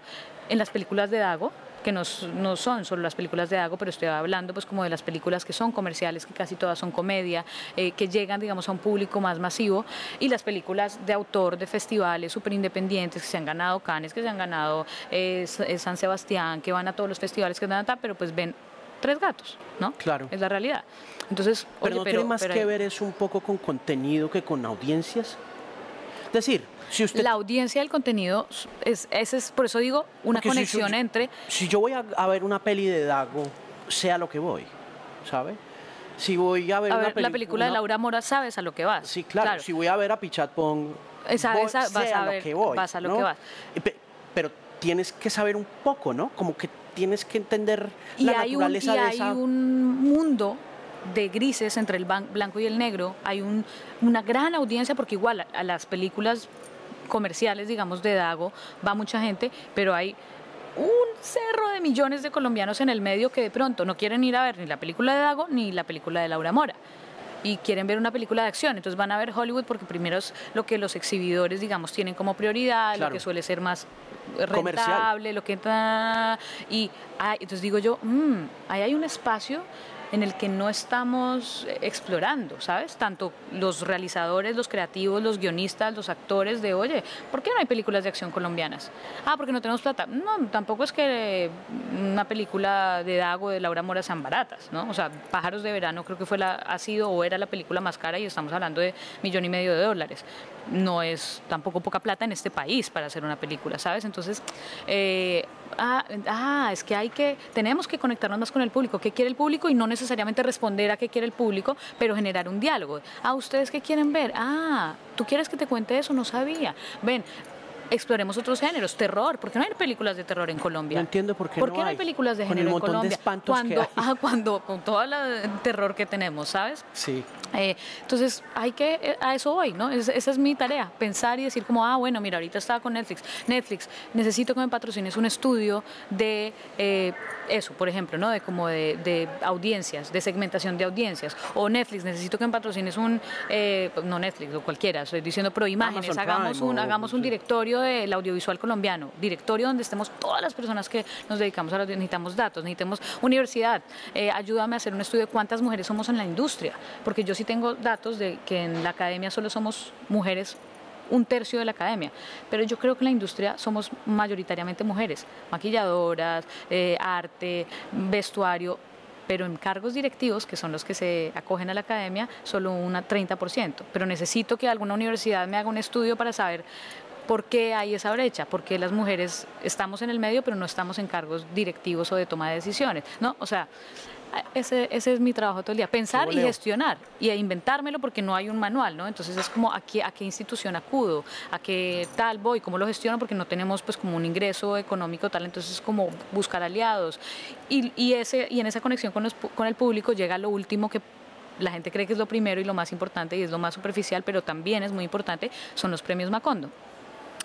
en las películas de Dago, que no, no, son solo las películas de Dago, pero estoy hablando pues como de las películas que son comerciales, que casi todas son comedia, eh, que llegan digamos a un público más masivo, y las películas de autor de festivales súper independientes que se han ganado Cannes, que se han ganado eh, San Sebastián, que van a todos los festivales que dan pero pues ven tres gatos, ¿no? Claro. Es la realidad. Entonces, pero no tiene más que ver eso un poco con contenido que con audiencias. Es decir, la audiencia del contenido, es, ese es, por eso digo, una conexión entre... Si yo voy a, ver una peli de Dago, sea lo que voy, ¿sabe? Si voy a ver, una la película de Laura Mora, sabes a lo que vas. Sí, claro. Si voy a ver a Pichat Pong, esa, vas a, ver, lo que voy. Vas a lo que vas. Pero tienes que saber un poco, ¿no? Como que tienes que entender la naturaleza un, y hay un mundo de grises entre el blanco y el negro. Hay un, una gran audiencia porque igual a las películas comerciales, digamos, de Dago, va mucha gente, pero hay un cerro de millones de colombianos en el medio que de pronto no quieren ir a ver ni la película de Dago ni la película de Laura Mora y quieren ver una película de acción. Entonces van a ver Hollywood porque primero es lo que los exhibidores, digamos, tienen como prioridad, lo que suele ser más rentable, lo que... Y entonces digo yo, mmm, ahí hay un espacio en el que no estamos explorando, ¿sabes? Tanto los realizadores, los creativos, los guionistas, los actores de, oye, ¿por qué no hay películas de acción colombianas? Ah, porque no tenemos plata. No, tampoco es que una película de Dago, de Laura Mora sean baratas, ¿no? O sea, Pájaros de Verano creo que fue la, ha sido o era la película más cara y estamos hablando de millón y medio de dólares. No es tampoco poca plata en este país para hacer una película, ¿sabes? Entonces, eh, ah, ah, es que hay que, tenemos que conectarnos más con el público, qué quiere el público y no necesariamente responder a qué quiere el público, pero generar un diálogo. Ah, ¿ustedes qué quieren ver? Ah, ¿tú quieres que te cuente eso? No sabía. Ven, exploremos otros géneros, terror, ¿por qué no hay películas de terror en Colombia? No entiendo por qué ¿Por qué no hay, películas de género en Colombia? cuando, ah, cuando con todo el terror que tenemos, ¿sabes? Sí. Eh, entonces, hay que, eh, a eso voy, ¿no? esa es mi tarea, pensar y decir como, ah, bueno, mira, ahorita estaba con Netflix. Netflix, necesito que me patrocines un estudio de eh, eso, por ejemplo, ¿no? De como de, audiencias, de segmentación de audiencias. O Netflix, necesito que me patrocines un, no Netflix o cualquiera, estoy diciendo pro imágenes, hagamos un, hagamos un directorio del audiovisual colombiano, directorio donde estemos todas las personas que nos dedicamos a la necesitamos datos, necesitamos universidad, ayúdame a hacer un estudio de cuántas mujeres somos en la industria, porque yo sí tengo datos de que en la academia solo somos mujeres un tercio de la academia, pero yo creo que en la industria somos mayoritariamente mujeres, maquilladoras, eh, arte, vestuario, pero en cargos directivos, que son los que se acogen a la academia, solo un 30%. Pero necesito que alguna universidad me haga un estudio para saber ¿Por qué hay esa brecha? Porque las mujeres estamos en el medio, pero no estamos en cargos directivos o de toma de decisiones, ¿no? O sea, ese, ese, es mi trabajo todo el día, pensar y gestionar y inventármelo porque no hay un manual, ¿no? Entonces es como a qué, a qué institución acudo, a qué tal voy, cómo lo gestiono porque no tenemos pues como un ingreso económico tal, entonces es como buscar aliados. Y, y ese, y en esa conexión con, los, con el público llega lo último que la gente cree que es lo primero y lo más importante y es lo más superficial, pero también es muy importante, son los premios Macondo.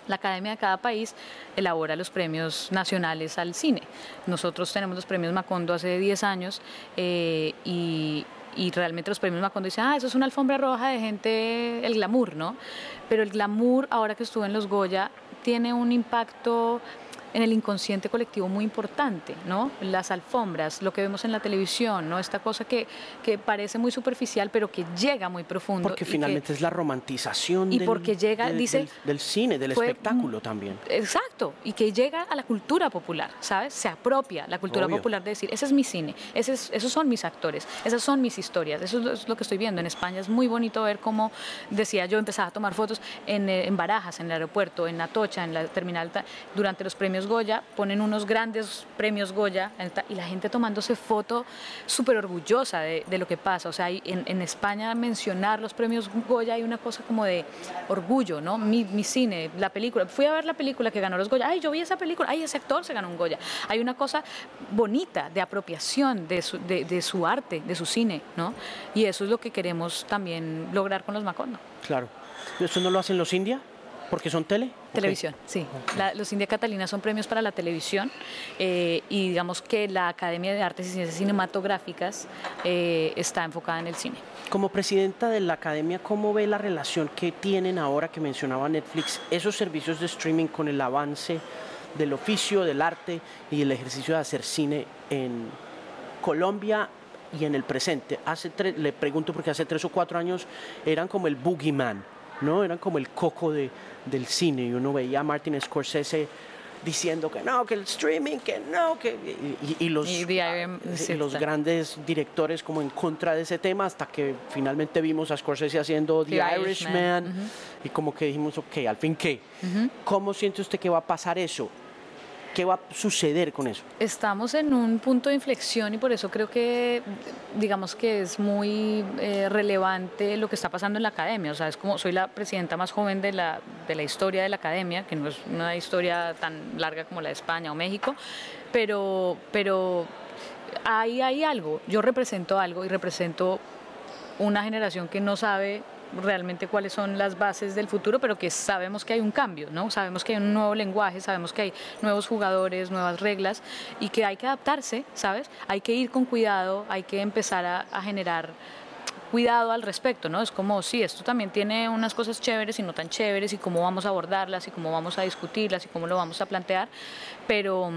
La academia de cada país elabora los premios nacionales al cine. Nosotros tenemos los premios Macondo hace 10 años eh, y, y realmente los premios Macondo dicen, ah, eso es una alfombra roja de gente, el glamour, ¿no? Pero el glamour, ahora que estuve en los Goya, tiene un impacto en el inconsciente colectivo muy importante, ¿no? Las alfombras, lo que vemos en la televisión, ¿no? Esta cosa que, que parece muy superficial, pero que llega muy profundo. Porque finalmente es la romantización y del, porque llega, dice, del, cine, del espectáculo también. Exacto, y que llega a la cultura popular, ¿sabes? Se apropia la cultura popular de decir, ese es mi cine, ese esos son mis actores, esas son mis historias, eso es lo que estoy viendo. En España es muy bonito ver cómo, decía yo, empezaba a tomar fotos en, eh, en Barajas, en el aeropuerto, en Atocha, en la terminal, durante los premios Goya, ponen unos grandes premios Goya y la gente tomándose foto súper orgullosa de, lo que pasa. O sea, en, España mencionar los premios Goya hay una cosa como de orgullo, ¿no? Mi, cine, la película. Fui a ver la película que ganó los Goya. Ay, yo vi esa película. Ay, ese actor se ganó un Goya. Hay una cosa bonita de apropiación de su, de, su arte, de su cine, ¿no? Y eso es lo que queremos también lograr con los Macondo. Claro. ¿Eso no lo hacen los India? ¿Porque son tele? Televisión, sí. los India Catalina son premios para la televisión eh, y digamos que la Academia de Artes y Ciencias Cinematográficas eh, está enfocada en el cine. Como presidenta de la Academia, ¿cómo ve la relación que tienen ahora que mencionaba Netflix, esos servicios de streaming con el avance del oficio, del arte y el ejercicio de hacer cine en Colombia y en el presente? Hace le pregunto porque hace tres o cuatro años eran como el boogeyman, ¿no? Eran como el coco de, del cine y uno veía a Martin Scorsese diciendo que no, que el streaming, que no, que y, los, los grandes directores como en contra de ese tema hasta que finalmente vimos a Scorsese haciendo The, Irishman, y como que dijimos, ok, al fin qué. ¿Cómo siente usted que va a pasar eso? ¿Qué va a suceder con eso? Estamos en un punto de inflexión y por eso creo que, digamos que es muy eh, relevante lo que está pasando en la academia. O sea, es como soy la presidenta más joven de la, de la historia de la academia, que no es una historia tan larga como la de España o México, pero, pero ahí hay algo. Yo represento algo y represento una generación que no sabe realmente cuáles son las bases del futuro, pero que sabemos que hay un cambio, ¿no? Sabemos que hay un nuevo lenguaje, sabemos que hay nuevos jugadores, nuevas reglas y que hay que adaptarse, ¿sabes? Hay que ir con cuidado, hay que empezar a, generar cuidado al respecto, ¿no? Es como, sí, esto también tiene unas cosas chéveres y no tan chéveres y cómo vamos a abordarlas y cómo vamos a discutirlas y cómo lo vamos a plantear, pero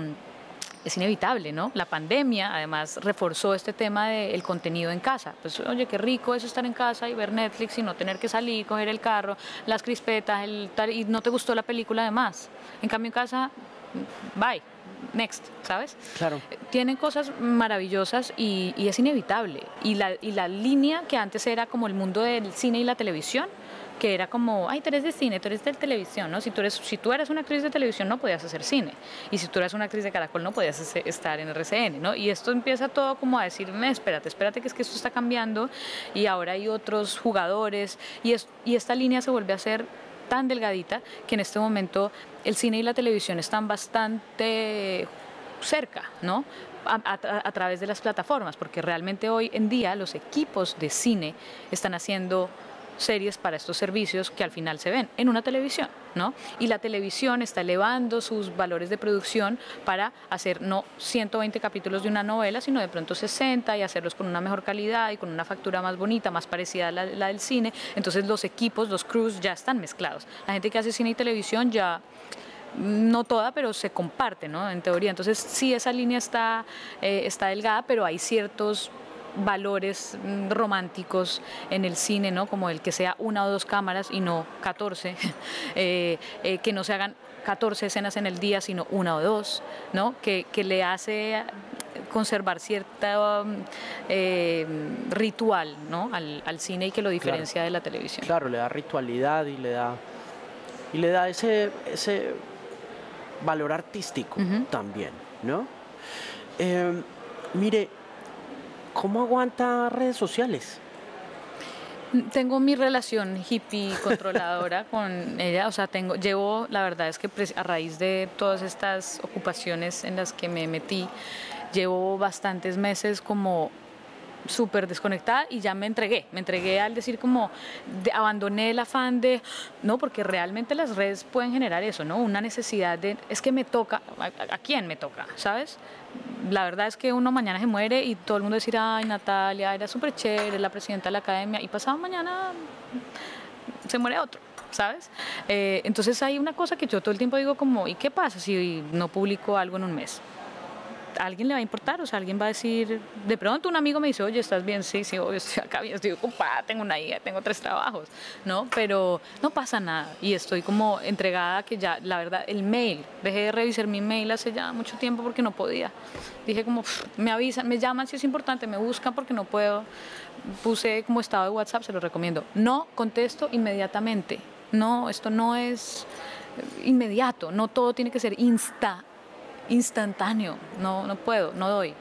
es inevitable, ¿no? La pandemia además reforzó este tema del contenido en casa. Pues oye, qué rico es estar en casa y ver Netflix y no tener que salir, coger el carro, las crispetas, el y no te gustó la película además. En cambio en casa, bye, next, ¿sabes? Claro. Tienen cosas maravillosas y, y es inevitable. Y la, y la línea que antes era como el mundo del cine y la televisión, que era como, ay, tú eres de cine, tú eres de televisión, ¿no? Si tú, eres, si tú eres una actriz de televisión no podías hacer cine, y si tú eres una actriz de Caracol no podías estar en RCN, ¿no? Y esto empieza todo como a decirme, espérate, espérate que es que esto está cambiando y ahora hay otros jugadores y, es, y esta línea se vuelve a ser tan delgadita que en este momento el cine y la televisión están bastante cerca, ¿no? a, través de las plataformas, porque realmente hoy en día los equipos de cine están haciendo series para estos servicios que al final se ven en una televisión, ¿no? Y la televisión está elevando sus valores de producción para hacer no 120 capítulos de una novela, sino de pronto 60 y hacerlos con una mejor calidad y con una factura más bonita, más parecida a la, del cine. Entonces los equipos, los crews ya están mezclados. La gente que hace cine y televisión ya no toda, pero se comparte, ¿no? En teoría. Entonces, sí, esa línea está, eh, está delgada, pero hay ciertos valores mm, románticos en el cine, ¿no? Como el que sea una o dos cámaras y no 14, eh, eh, que no se hagan 14 escenas en el día, sino una o dos, ¿no? Que, le hace conservar cierta mm, eh, ritual ¿no? al, cine y que lo diferencia de la televisión. Claro, le da ritualidad y le da y le da ese, ese valor artístico también, ¿no? Em, mire, ¿cómo aguanta redes sociales? Tengo mi relación hippie controladora con ella, o sea, tengo, llevo, la verdad es que a raíz de todas estas ocupaciones en las que me metí, llevo bastantes meses como súper desconectada y ya me entregué, me entregué al decir como abandoné el afán de, no, porque realmente las redes pueden generar eso, ¿no? Una necesidad de, es que me toca, ¿a, quién me toca? ¿Sabes? La verdad es que uno mañana se muere y todo el mundo decirá, ay, Natalia, era súper chévere, la presidenta de la academia, y pasado mañana se muere otro. ¿Sabes? Eh, entonces hay una cosa que yo todo el tiempo digo como, ¿y qué pasa si no publico algo en un mes? Alguien le va a importar, o sea, alguien va a decir, de pronto un amigo me dice, oye, ¿estás bien? Sí, sí, obvio, estoy acá bien, estoy ocupada, tengo una hija, tengo tres trabajos, ¿no? Pero no pasa nada y estoy como entregada que ya, la verdad, el mail, dejé de revisar mi mail hace ya mucho tiempo porque no podía. Dije como, me avisan, me llaman si es importante, me buscan porque no puedo. Puse como estado de WhatsApp, se lo recomiendo. No contesto inmediatamente. No, esto no es inmediato, no todo tiene que ser insta instantáneo, no, no puedo, no doy.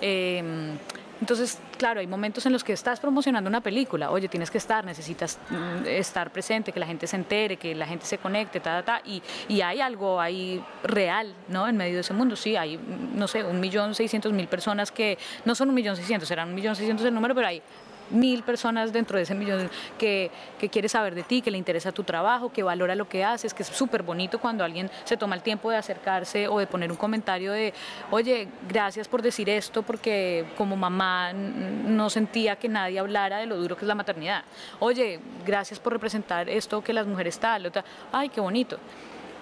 Em, entonces, claro, hay momentos en los que estás promocionando una película, oye, tienes que estar, necesitas mm, estar presente, que la gente se entere, que la gente se conecte, ta, ta, ta, y, y hay algo ahí real, ¿no? En medio de ese mundo, sí, hay, no sé, un millón seiscientos mil personas que, no son un millón seiscientos, serán un millón seiscientos el número, pero hay mil personas dentro de ese millón que, que quiere saber de ti, que le interesa tu trabajo, que valora lo que haces, que es súper bonito cuando alguien se toma el tiempo de acercarse o de poner un comentario de, oye, gracias por decir esto porque como mamá no sentía que nadie hablara de lo duro que es la maternidad. Oye, gracias por representar esto que las mujeres tal, otra, ay, qué bonito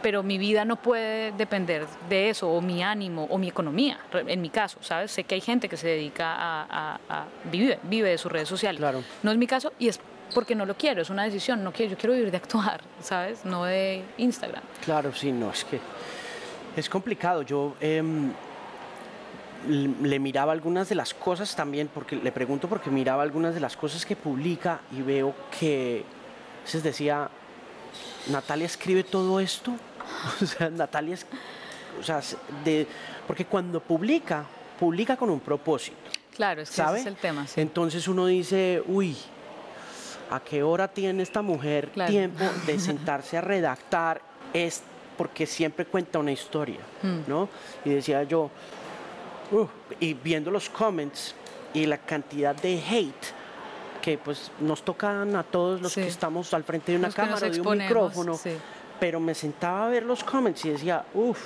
pero mi vida no puede depender de eso, o mi ánimo, o mi economía, en mi caso, ¿sabes? Sé que hay gente que se dedica a, a, vive, vive de sus redes sociales. Claro. No es mi caso y es porque no lo quiero, es una decisión, no quiero, yo quiero vivir de actuar, ¿sabes? No de Instagram. Claro, sí, no, es que es complicado. Yo em, le miraba algunas de las cosas también, porque le pregunto porque miraba algunas de las cosas que publica y veo que, se decía, Natalia escribe todo esto O sea, Natalia es, o sea, de, porque cuando publica, publica con un propósito. Claro, es que ese es el tema. Entonces uno dice, uy, ¿a qué hora tiene esta mujer tiempo de sentarse a redactar? Es porque siempre cuenta una historia, hmm. ¿no? Y decía yo, uh, y viendo los comments y la cantidad de hate que pues nos tocan a todos los que estamos al frente de una cámara, de un micrófono pero me sentaba a ver los comments y decía, uff,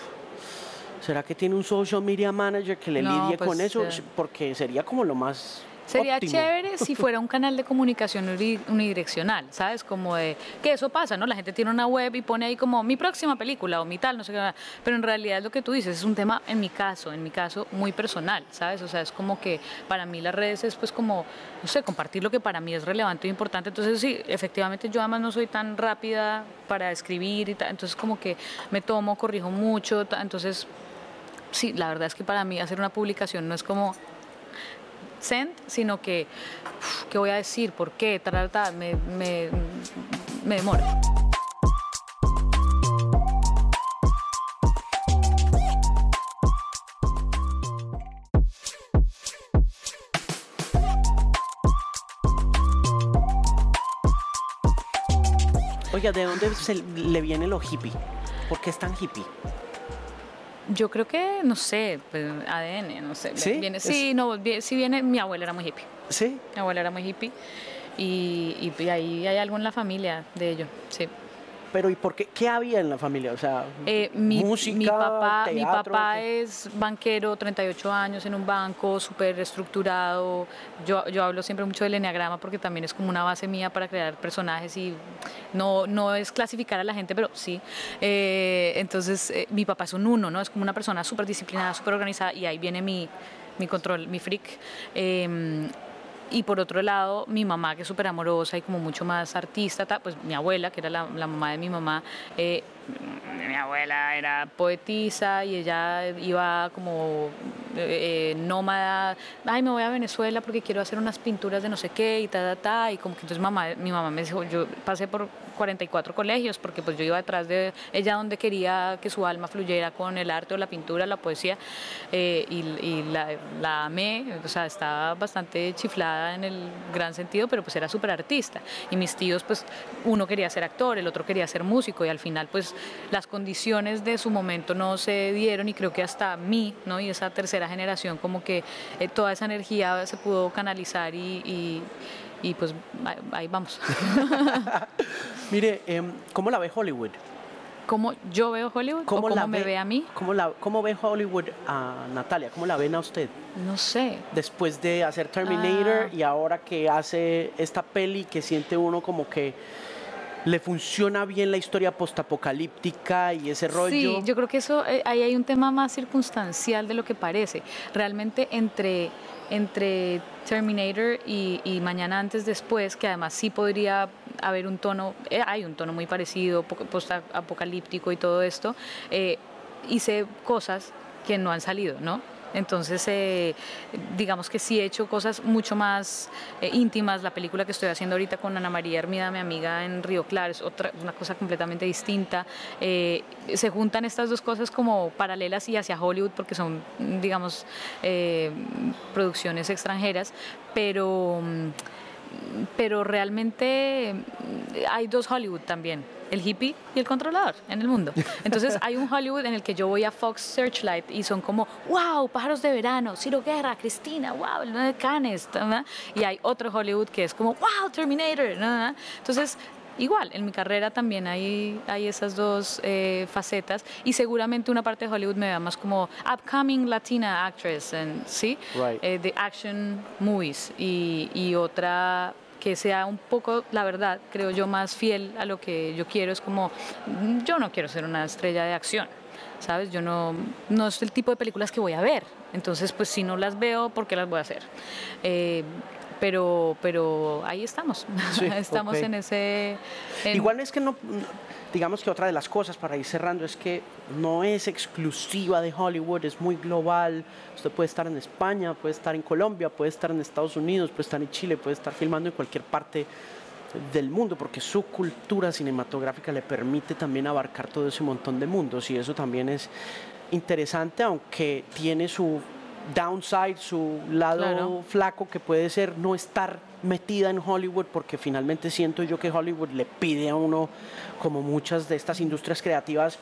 ¿será que tiene un social media manager que le lidie con pues, eso? Porque sería como lo más Sería chévere si fuera un canal de comunicación unidireccional, ¿sabes? Como de que eso pasa, ¿no? La gente tiene una web y pone ahí como mi próxima película o mi tal, no sé qué. Pero en realidad lo que tú dices es un tema, en mi caso, en mi caso, muy personal, ¿sabes? O sea, es como que para mí las redes es pues como, no sé, compartir lo que para mí es relevante e importante. Entonces, sí, efectivamente yo además no soy tan rápida para escribir y tal. Entonces, como que me tomo, corrijo mucho. Entonces, sí, la verdad es que para mí hacer una publicación no es como send, sino que, ¿qué voy a decir? ¿Por qué? me, me, me demora. Oiga, ¿de dónde le viene lo hippie? ¿Por qué es tan hippie? Yo creo que, no sé, pues, ADN, no sé. ¿Sí? Viene, sí, no, sí viene, mi abuela era muy hippie. ¿Sí? Mi abuela era muy hippie y, y, ahí hay algo en la familia de ello, sí. Pero ¿y por qué? ¿Qué había en la familia? O sea, eh, mi, música, mi papá, mi papá es banquero, 38 años en un banco, súper estructurado. Yo, yo hablo siempre mucho del enneagrama porque también es como una base mía para crear personajes y no, no es clasificar a la gente, pero sí. Eh, entonces, eh, mi papá es un uno, ¿no? Es como una persona súper disciplinada, súper organizada y ahí viene mi, mi control, mi freak. Y por otro lado, mi mamá, que es súper amorosa y como mucho más artista, pues mi abuela, que era la, mamá de mi mamá, eh, mi abuela era poetisa y ella iba como eh, nómada, ay, me voy a Venezuela porque quiero hacer unas pinturas de no sé qué y ta, ta, ta, y como que entonces mamá, mi mamá me dijo, yo pasé por 44 colegios porque pues yo iba detrás de ella donde quería que su alma fluyera con el arte o la pintura, la poesía, eh, y, la, la, amé, o sea, estaba bastante chiflada en el gran sentido, pero pues era súper artista. Y mis tíos, pues uno quería ser actor, el otro quería ser músico, y al final pues las condiciones de su momento no se dieron y creo que hasta mí, ¿no? Y esa tercera generación como que eh, toda esa energía se pudo canalizar y, y, pues ahí vamos. Mire, em, ¿cómo la ve Hollywood? ¿Cómo yo veo Hollywood ¿Cómo, la me ve, a mí? ¿cómo, la, ¿Cómo ve Hollywood a Natalia? ¿Cómo la ven a usted? No sé. Después de hacer Terminator ah. y ahora que hace esta peli que siente uno como que le funciona bien la historia postapocalíptica y ese rollo. Sí, yo creo que eso eh, ahí hay un tema más circunstancial de lo que parece. Realmente entre entre Terminator y, Mañana antes después, que además sí podría haber un tono, eh, hay un tono muy parecido, post-apocalíptico y todo esto, eh, hice cosas que no han salido, ¿no? Entonces, eh, digamos que sí he hecho cosas mucho más eh, íntimas. La película que estoy haciendo ahorita con Ana María Hermida, mi amiga en Río Claro, es otra, una cosa completamente distinta. Eh, se juntan estas dos cosas como paralelas y hacia Hollywood porque son, digamos, producciones extranjeras, pero, pero realmente hay dos Hollywood también el hippie y el controlador en el mundo. Entonces hay un Hollywood en el que yo voy a Fox Searchlight y son como, wow, pájaros de verano, Ciro Guerra, Cristina, wow, el de Canes. Y hay otro Hollywood que es como, wow, Terminator. Entonces igual, en mi carrera también hay, hay esas dos eh, facetas y seguramente una parte de Hollywood me da más como upcoming Latina actress, ¿sí? Eh, de action movies y, y otra que sea un poco, la verdad, creo yo, más fiel a lo que yo quiero. Es como, yo no quiero ser una estrella de acción, ¿sabes? Yo no, no es el tipo de películas que voy a ver. Entonces, pues si no las veo, ¿por qué las voy a hacer? Eh, pero, pero ahí estamos, estamos en ese... Igual es que no, digamos que otra de las cosas para ir cerrando es que no es exclusiva de Hollywood, es muy global. Usted puede estar en España, puede estar en Colombia, puede estar en Estados Unidos, puede estar en Chile, puede estar filmando en cualquier parte del mundo, porque su cultura cinematográfica le permite también abarcar todo ese montón de mundos y eso también es interesante, aunque tiene su downside, su lado flaco que puede ser no estar metida en Hollywood porque finalmente siento yo que Hollywood le pide a uno como muchas de estas industrias creativas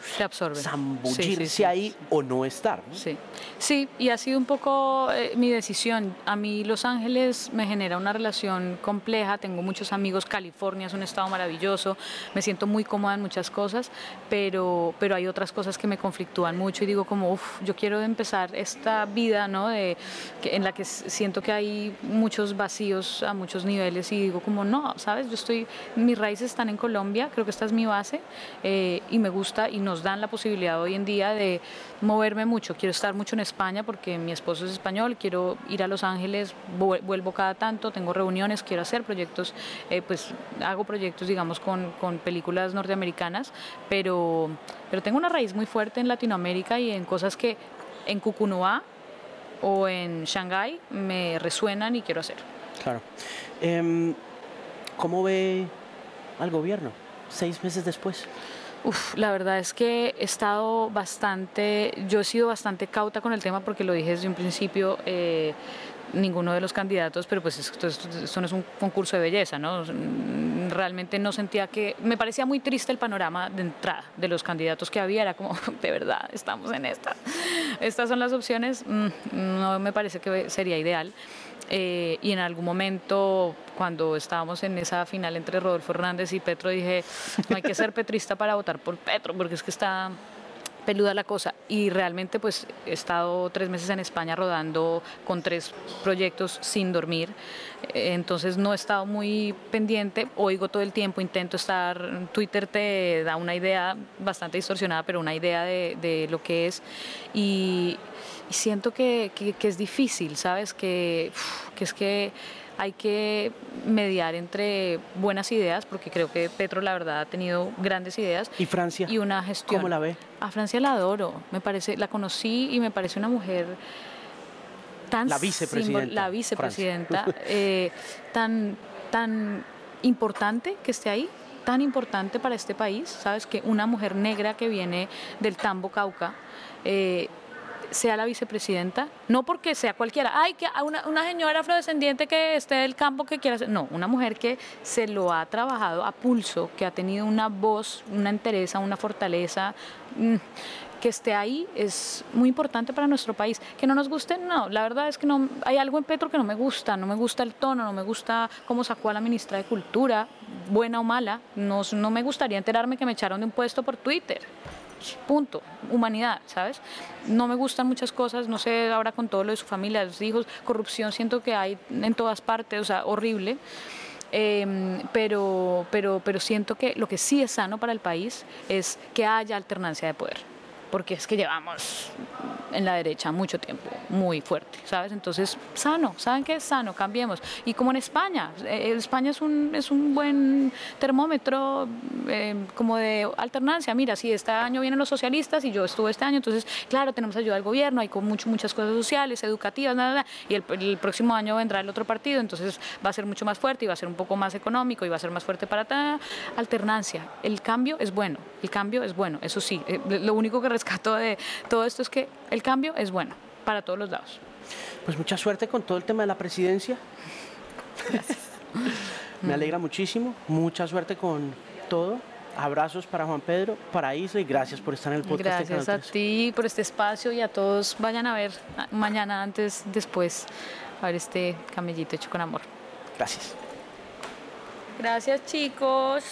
zambullirse ahí o no estar. Sí. sí, y ha sido un poco eh, mi decisión. A mí Los Ángeles me genera una relación compleja, tengo muchos amigos, California es un estado maravilloso, me siento muy cómoda en muchas cosas, pero, pero hay otras cosas que me conflictúan mucho y digo como, uff, yo quiero empezar esta vida ¿no? de, en la que siento que hay muchos vacíos a muchos niveles y digo como, no, sabes, yo estoy, mis raíces están en Colombia, creo que esta es mi base eh, y me gusta y nos dan la posibilidad hoy en día de moverme mucho. Quiero estar mucho en España porque mi esposo es español, quiero ir a Los Ángeles, vuelvo cada tanto, tengo reuniones, quiero hacer proyectos, eh, pues hago proyectos, digamos, con, con películas norteamericanas, pero, pero tengo una raíz muy fuerte en Latinoamérica y en cosas que en Cucunua o en Shanghái me resuenan y quiero hacer. Claro. Em, ¿Cómo ve al gobierno seis meses después? Uf, la verdad es que he estado bastante, yo he sido bastante cauta con el tema porque lo dije desde un principio. Eh, ninguno de los candidatos, pero pues esto, esto, no es un concurso de belleza, ¿no? Realmente no sentía que, me parecía muy triste el panorama de entrada de los candidatos que había, era como, de verdad, estamos en esta. Estas son las opciones, mm, no me parece que sería ideal. Eh, y en algún momento, cuando estábamos en esa final entre Rodolfo Hernández y Petro, dije, no hay que ser petrista para votar por Petro, porque es que está peluda la cosa. Y realmente pues he estado tres meses en España rodando con tres proyectos sin dormir. Entonces no he estado muy pendiente. Oigo todo el tiempo intento estar Twitter te da una idea bastante distorsionada pero una idea de, de lo que es. Y, siento que, que, es difícil, ¿sabes? Que, que es que hay que mediar entre buenas ideas, porque creo que Petro, la verdad, ha tenido grandes ideas. ¿Y Francia? Y una gestión. ¿Cómo la ve? A Francia la adoro. Me parece, la conocí y me parece una mujer tan la vicepresidenta, la vicepresidenta eh, tan, tan importante que esté ahí, tan importante para este país, sabes que una mujer negra que viene del Tambo Cauca eh, sea la vicepresidenta, no porque sea cualquiera, ay, que una, una señora afrodescendiente que esté del campo que quiera ser, no, una mujer que se lo ha trabajado a pulso, que ha tenido una voz, una entereza, una fortaleza, mm, que esté ahí es muy importante para nuestro país. Que no nos guste, no, la verdad es que no, hay algo en Petro que no me gusta, no me gusta el tono, no me gusta cómo sacó a la ministra de Cultura, buena o mala, no, no me gustaría enterarme que me echaron de un puesto por Twitter punto, humanidad, ¿sabes? No me gustan muchas cosas, no sé ahora con todo lo de su familia, sus hijos, corrupción siento que hay en todas partes, o sea, horrible. Em, pero, pero, pero siento que lo que sí es sano para el país es que haya alternancia de poder, porque es que llevamos en la derecha mucho tiempo, muy fuerte, ¿sabes? Entonces, sano, ¿saben qué es sano? Cambiemos. Y como en España, eh, España es un, es un buen termómetro eh, como de alternancia. Mira, si este año vienen los socialistas y yo estuve este año, entonces, claro, tenemos ayuda del gobierno, hay con mucho, muchas cosas sociales, educativas, nada, nada, y el, próximo año vendrá el otro partido, entonces va a ser mucho más fuerte y va a ser un poco más económico y va a ser más fuerte para ta, alternancia. El cambio es bueno, el cambio es bueno, eso sí. Eh, lo único que rescato de todo esto es que el cambio es bueno para todos los lados. Pues mucha suerte con todo el tema de la presidencia. Gracias. Me alegra muchísimo. Mucha suerte con todo. Abrazos para Juan Pedro, para Isla y gracias por estar en el podcast. Gracias a ti por este espacio y a todos. Vayan a ver mañana, antes, después, a ver este camellito hecho con amor. Gracias. Gracias chicos.